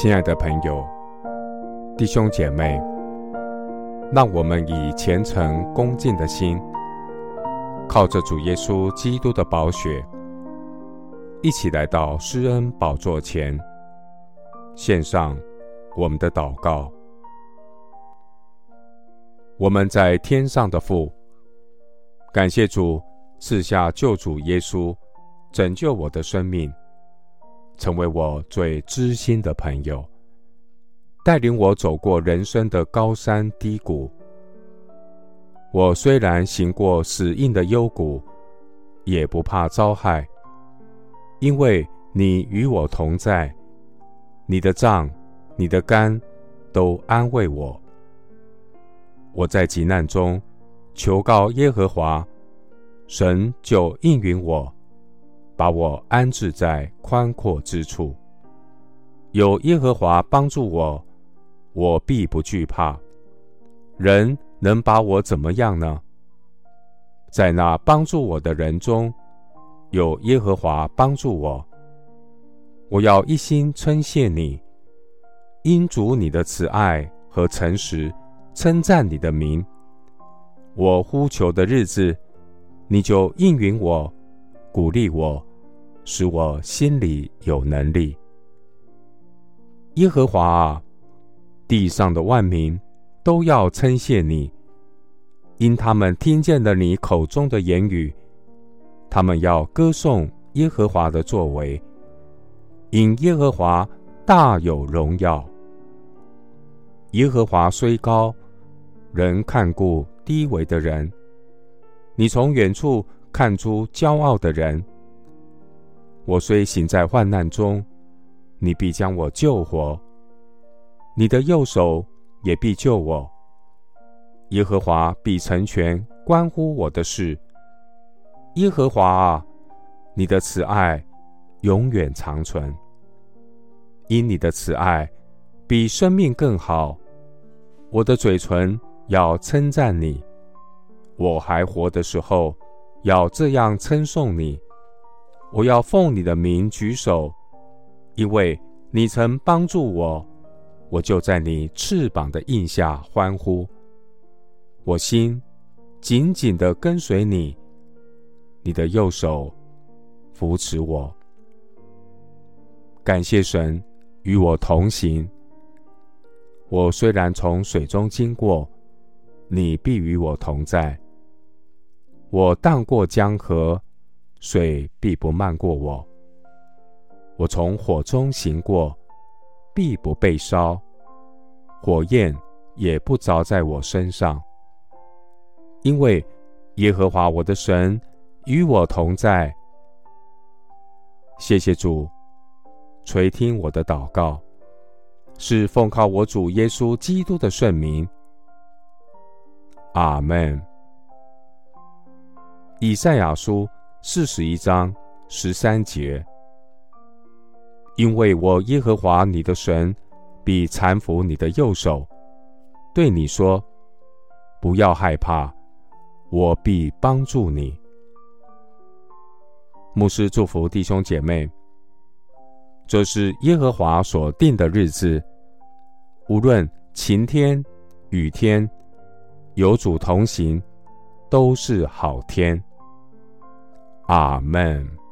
亲爱的朋友、弟兄姐妹，让我们以虔诚恭敬的心，靠着主耶稣基督的宝血，一起来到施恩宝座前，献上我们的祷告。我们在天上的父，感谢主赐下救主耶稣，拯救我的生命。成为我最知心的朋友，带领我走过人生的高山低谷。我虽然行过死荫的幽谷，也不怕遭害，因为你与我同在。你的杖、你的竿都安慰我。我在急难中求告耶和华，神就应允我。把我安置在宽阔之处，有耶和华帮助我，我必不惧怕。人能把我怎么样呢？在那帮助我的人中，有耶和华帮助我。我要一心称谢你，因主你的慈爱和诚实，称赞你的名。我呼求的日子，你就应允我，鼓励我。使我心里有能力。耶和华啊，地上的万民都要称谢你，因他们听见了你口中的言语，他们要歌颂耶和华的作为，因耶和华大有荣耀。耶和华虽高，仍看顾低微的人。你从远处看出骄傲的人。我虽行在患难中，你必将我救活；你的右手也必救我。耶和华必成全关乎我的事。耶和华啊，你的慈爱永远长存，因你的慈爱比生命更好。我的嘴唇要称赞你，我还活的时候，要这样称颂你。我要奉你的名举手，因为你曾帮助我，我就在你翅膀的荫下欢呼。我心紧紧的跟随你，你的右手扶持我。感谢神与我同行。我虽然从水中经过，你必与我同在。我荡过江河。水必不漫过我。我从火中行过，必不被烧，火焰也不着在我身上。因为耶和华我的神与我同在。谢谢主，垂听我的祷告，是奉靠我主耶稣基督的圣名。阿门。以赛亚书。四十一章十三节，因为我耶和华你的神必搀扶你的右手，对你说：不要害怕，我必帮助你。牧师祝福弟兄姐妹，这是耶和华所定的日子，无论晴天雨天，有主同行，都是好天。阿门。